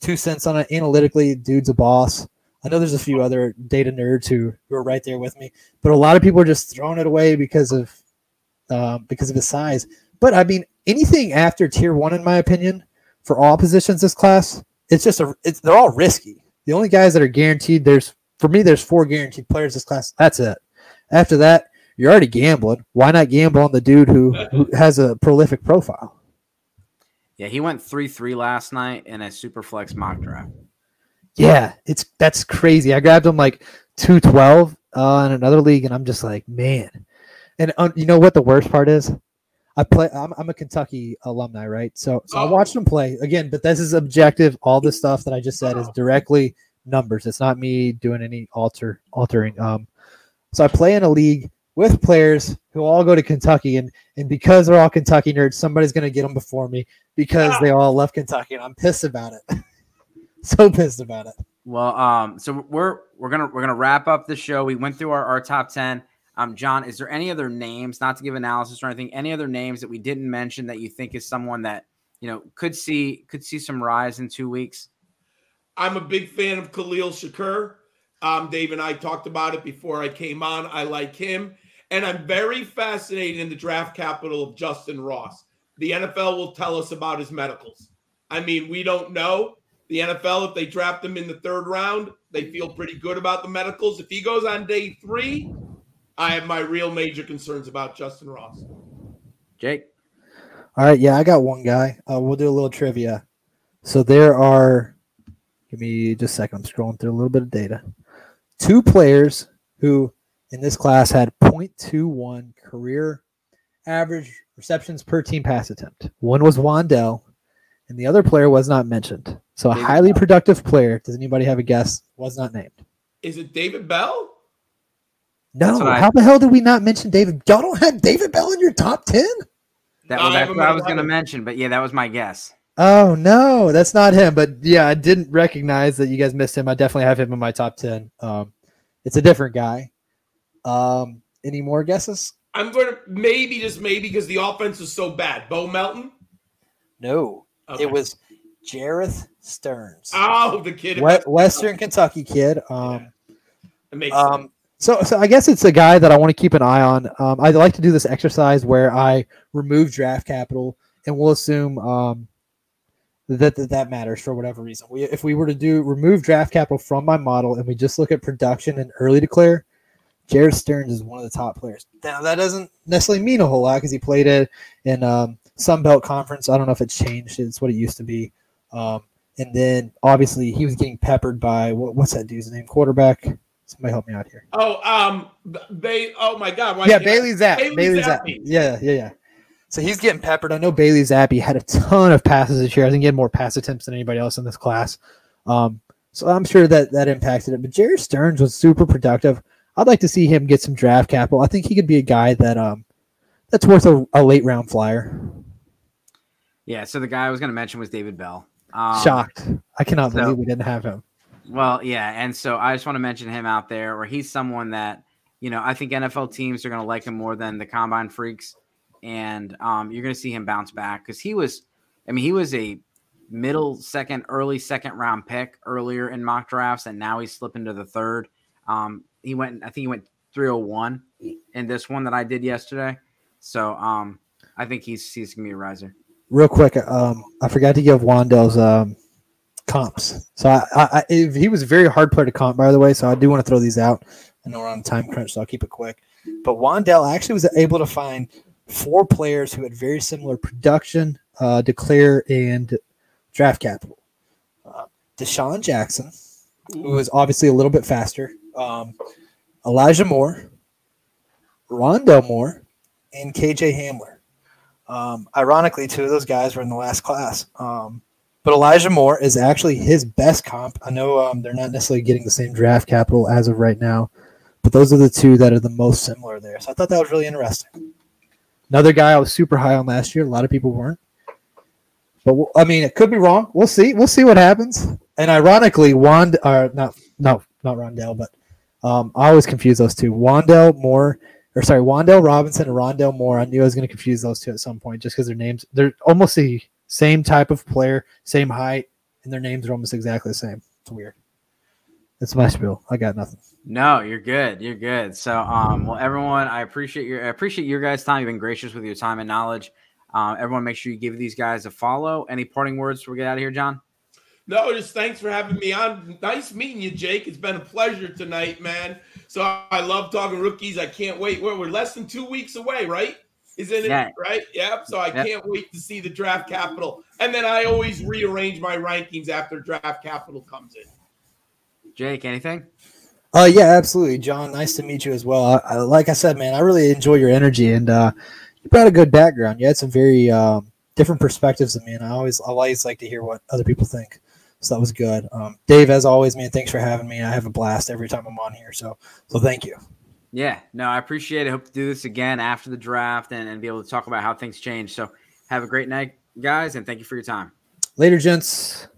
two cents on it. Analytically, dude's a boss. I know there's a few other data nerds who, who are right there with me, but a lot of people are just throwing it away because of um, because of his size. But I mean, anything after tier one, in my opinion, for all positions this class, it's just a it's they're all risky. The only guys that are guaranteed there's for me there's four guaranteed players this class. That's it. After that, you're already gambling. Why not gamble on the dude who, who has a prolific profile? yeah, he went three three last night in a super flex mock draft. Yeah, it's that's crazy. I grabbed him like two twelve uh, in another league, and I'm just like, man. And uh, you know what the worst part is? I play. I'm, I'm a Kentucky alumni, right? So so I Oh. watched him play again. But this is objective. All the stuff that I just said is Oh. directly numbers. It's not me doing any alter altering. Um, so I play in a league with players who all go to Kentucky, and and because they're all Kentucky nerds, somebody's gonna get them before me because they all love Kentucky, and I'm pissed about it. so pissed about it. Well, um, so we're we're gonna we're gonna wrap up the show. We went through our, our top ten. Um, John, is there any other names, not to give analysis or anything, any other names that we didn't mention that you think is someone that you know could see could see some rise in two weeks? I'm a big fan of Khalil Shakir. Um, Dave and I talked about it before I came on. I like him. And I'm very fascinated in the draft capital of Justyn Ross. The NFL will tell us about his medicals. I mean, we don't know. The NFL, if they draft him in the third round, they feel pretty good about the medicals. If he goes on day three, I have my real major concerns about Justyn Ross. Jake, All right, yeah, I got one guy. Uh, we'll do a little trivia. So there are, give me just a second. I'm scrolling through a little bit of data. Two players who in this class had 0.21 career average receptions per team pass attempt. One was Wan'Dale, and the other player was not mentioned. So a David highly productive player. Does anybody have a guess? Was not named. Is it David Bell? No. That's what I- How the hell did we not mention David? Y'all don't have David Bell in your top ten? that, was, well, I that's what I was gonna mention, but yeah, that was my guess. Oh no, that's not him. But yeah, I didn't recognize that you guys missed him. I definitely have him in my top ten. Um, it's a different guy. Um, any more guesses? I'm going to maybe, just maybe, because the offense is so bad. Bo Melton? No, Okay. it was Jerreth Sterns, Oh, the kid. We- Western Kentucky kid. Um, It makes sense. um, so so I guess it's a guy that I want to keep an eye on. Um, I like to do this exercise where I remove draft capital, and we'll assume um, that, that that matters for whatever reason. We, if we were to do remove draft capital from my model and we just look at production and early declare, Jerreth Sterns is one of the top players. Now that doesn't necessarily mean a whole lot because he played it in um, Sun Belt Conference. I don't know if it's changed. It's what it used to be. Um, And then obviously he was getting peppered by what, what's that dude's name? Quarterback. Somebody help me out here. Oh, um, they. Oh my God! Why yeah, Bailey Zapp. Bailey Zappe. Zapp. Yeah, yeah, yeah. So he's getting peppered. I know Bailey Zappe had a ton of passes this year. I think he had more pass attempts than anybody else in this class. Um, so I'm sure that that impacted it. But Jerry Stearns was super productive. I'd like to see him get some draft capital. I think he could be a guy that um that's worth a, a late round flyer. Yeah. So the guy I was going to mention was David Bell. Um, Shocked. I cannot so- believe we didn't have him. Well, yeah, and so I just want to mention him out there, where he's someone that you know I think NFL teams are going to like him more than the combine freaks, and um, you're going to see him bounce back because he was, I mean, he was a middle second, early second round pick earlier in mock drafts, and now he's slipping to the third. Um, he went, I think he went 301 in this one that I did yesterday. So um, I think he's he's gonna be a riser. Real quick, um, I forgot to give Wan'Dale's um, comps. So I, I, I he was a very hard player to comp, by the way. So I do want to throw these out. I know we're on time crunch, so I'll keep it quick. But Wan'Dale actually was able to find four players who had very similar production, uh, declare, and draft capital. Uh, DeSean Jackson, who was obviously a little bit faster. Um, Elijah Moore, Rondale Moore, and KJ Hamler. Um, ironically, two of those guys were in the last class. Um, but Elijah Moore is actually his best comp. I know um, they're not necessarily getting the same draft capital as of right now, but those are the two that are the most similar there. So I thought that was really interesting. Another guy I was super high on last year. A lot of people weren't. But I mean, it could be wrong. We'll see. We'll see what happens. And ironically, Wand, or not, no, not Rondale, but um, I always confuse those two. Wan'Dale Moore or sorry, Wan'Dale Robinson and Rondale Moore. I knew I was going to confuse those two at some point just because their names they're almost the same type of player, same height, and their names are almost exactly the same. It's weird. It's my spiel. I got nothing. No, you're good. You're good. So, um, well, everyone, I appreciate your I appreciate your guys' time. You've been gracious with your time and knowledge. Um, everyone, make sure you give these guys a follow. Any parting words before we get out of here, John? No, just thanks for having me on. Nice meeting you, Jake. It's been a pleasure tonight, man. So I love talking rookies. I can't wait. We're, we're less than two weeks away, right? Isn't it Yeah. right? Yep. So I Yep. can't wait to see the draft capital. And then I always rearrange my rankings after draft capital comes in. Jake, anything? Uh, yeah, absolutely, John. Nice to meet you as well. I, I, like I said, man, I really enjoy your energy, and uh, you brought a good background. You had some very um, different perspectives than me, and I always, I always like to hear what other people think. So that was good. Um, Dave, as always, man, thanks for having me. I have a blast every time I'm on here. So, so thank you. Yeah, no, I appreciate it. Hope to do this again after the draft and, and be able to talk about how things change. So have a great night, guys, and thank you for your time. Later, gents.